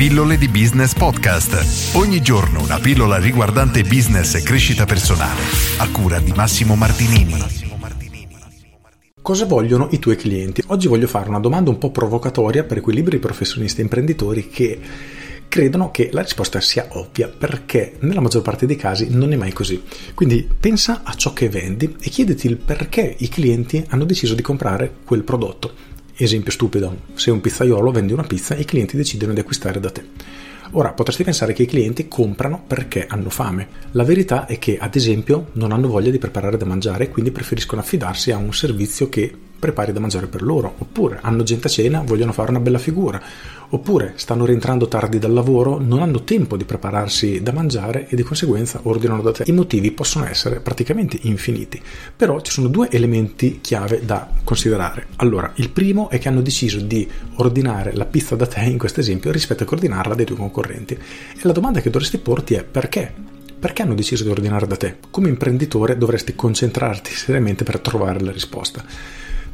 Pillole di Business Podcast. Ogni giorno una pillola riguardante business e crescita personale. A cura di Massimo Martinini. Cosa vogliono i tuoi clienti? Oggi voglio fare una domanda un po' provocatoria per quei liberi professionisti e imprenditori che credono che la risposta sia ovvia perché nella maggior parte dei casi non è mai così. Quindi pensa a ciò che vendi e chiediti il perché i clienti hanno deciso di comprare quel prodotto. Esempio stupido, sei un pizzaiolo, vendi una pizza e i clienti decidono di acquistare da te. Ora, potresti pensare che i clienti comprano perché hanno fame. La verità è che, ad esempio, non hanno voglia di preparare da mangiare e quindi preferiscono affidarsi a un servizio che prepari da mangiare per loro, oppure hanno gente a cena, vogliono fare una bella figura, oppure stanno rientrando tardi dal lavoro, non hanno tempo di prepararsi da mangiare e di conseguenza ordinano da te. I motivi possono essere praticamente infiniti, però ci sono due elementi chiave da considerare. Allora, il primo è che hanno deciso di ordinare la pizza da te in questo esempio rispetto a ordinarla dai tuoi concorrenti. E la domanda che dovresti porti è perché? Perché hanno deciso di ordinare da te? Come imprenditore dovresti concentrarti seriamente per trovare la risposta.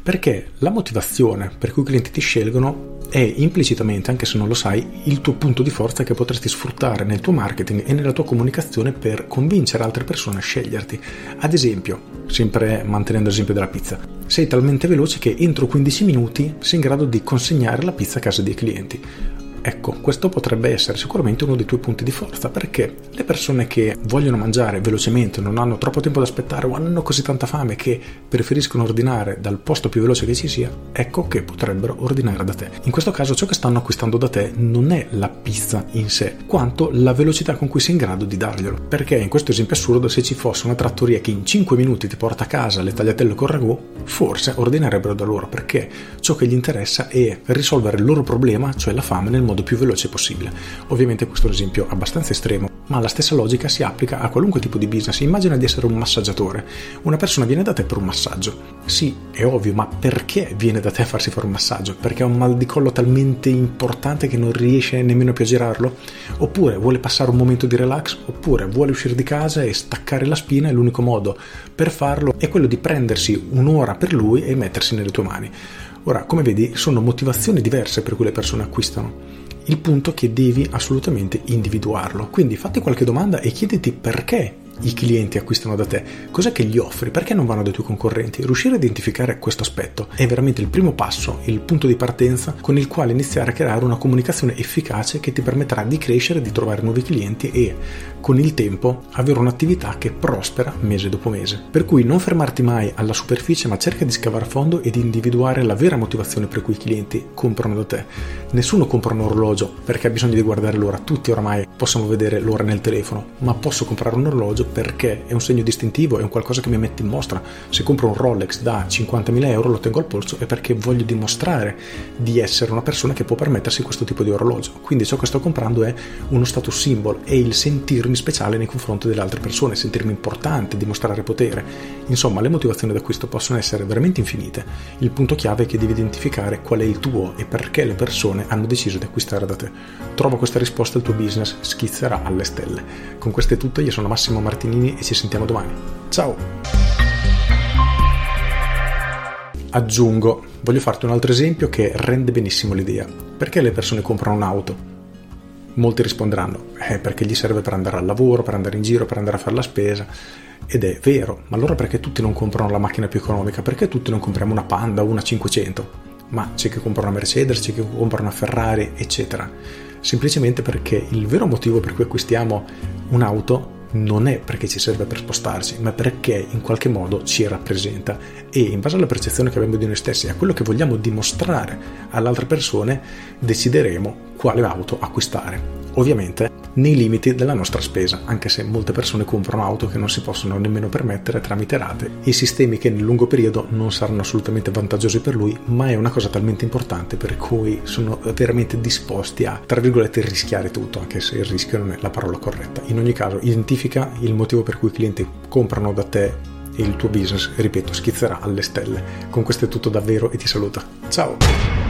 Perché la motivazione per cui i clienti ti scelgono è implicitamente, anche se non lo sai, il tuo punto di forza che potresti sfruttare nel tuo marketing e nella tua comunicazione per convincere altre persone a sceglierti. Ad esempio, sempre mantenendo l'esempio della pizza, sei talmente veloce che entro 15 minuti sei in grado di consegnare la pizza a casa dei clienti. Ecco, questo potrebbe essere sicuramente uno dei tuoi punti di forza perché le persone che vogliono mangiare velocemente, non hanno troppo tempo da aspettare o hanno così tanta fame che preferiscono ordinare dal posto più veloce che ci sia, ecco che potrebbero ordinare da te. In questo caso ciò che stanno acquistando da te non è la pizza in sé, quanto la velocità con cui sei in grado di darglielo. Perché in questo esempio assurdo se ci fosse una trattoria che in 5 minuti ti porta a casa le tagliatelle con ragù, forse ordinerebbero da loro perché ciò che gli interessa è risolvere il loro problema, cioè la fame, nel modo modo più veloce possibile. Ovviamente questo è un esempio abbastanza estremo, ma la stessa logica si applica a qualunque tipo di business. Immagina di essere un massaggiatore. Una persona viene da te per un massaggio. Sì, è ovvio, ma perché viene da te a farsi fare un massaggio? Perché ha un mal di collo talmente importante che non riesce nemmeno più a girarlo? Oppure vuole passare un momento di relax? Oppure vuole uscire di casa e staccare la spina e l'unico modo per farlo è quello di prendersi un'ora per lui e mettersi nelle tue mani. Ora, come vedi, sono motivazioni diverse per cui le persone acquistano. Il punto che devi assolutamente individuarlo. Quindi fatti qualche domanda e chiediti perché i clienti acquistano da te? Cos'è che gli offri? Perché non vanno dai tuoi concorrenti? Riuscire a identificare questo aspetto è veramente il primo passo, il punto di partenza con il quale iniziare a creare una comunicazione efficace che ti permetterà di crescere, di trovare nuovi clienti e con il tempo avere un'attività che prospera mese dopo mese. Per cui non fermarti mai alla superficie, ma cerca di scavare a fondo e di individuare la vera motivazione per cui i clienti comprano da te. Nessuno compra un orologio perché ha bisogno di guardare l'ora, tutti oramai possiamo vedere l'ora nel telefono, ma posso comprare un orologio perché è un segno distintivo, è un qualcosa che mi mette in mostra. Se compro un Rolex da 50.000 euro lo tengo al polso è perché voglio dimostrare di essere una persona che può permettersi questo tipo di orologio. Quindi ciò che sto comprando è uno status symbol, è il sentirmi speciale nei confronti delle altre persone, sentirmi importante, dimostrare potere. Insomma, le motivazioni d'acquisto possono essere veramente infinite. Il punto chiave è che devi identificare qual è il tuo e perché le persone hanno deciso di acquistare da te. Trova questa risposta e il tuo business schizzerà alle stelle. Con questo è tutto, io sono Massimo Martini Martinini e ci sentiamo domani. Ciao! Aggiungo, voglio farti un altro esempio che rende benissimo l'idea. Perché le persone comprano un'auto? Molti risponderanno, eh, perché gli serve per andare al lavoro, per andare in giro, per andare a fare la spesa. Ed è vero, ma allora perché tutti non comprano la macchina più economica? Perché tutti non compriamo una Panda o una 500? Ma c'è chi compra una Mercedes, c'è chi compra una Ferrari, eccetera. Semplicemente perché il vero motivo per cui acquistiamo un'auto non è perché ci serve per spostarci, ma perché in qualche modo ci rappresenta e in base alla percezione che abbiamo di noi stessi e a quello che vogliamo dimostrare alle altre persone, decideremo quale auto acquistare. Ovviamente nei limiti della nostra spesa, anche se molte persone comprano auto che non si possono nemmeno permettere tramite rate e sistemi che nel lungo periodo non saranno assolutamente vantaggiosi per lui, ma è una cosa talmente importante per cui sono veramente disposti a, tra virgolette, rischiare tutto, anche se il rischio non è la parola corretta. In ogni caso, identifica il motivo per cui i clienti comprano da te e il tuo business, ripeto, schizzerà alle stelle. Con questo è tutto davvero e ti saluto. Ciao!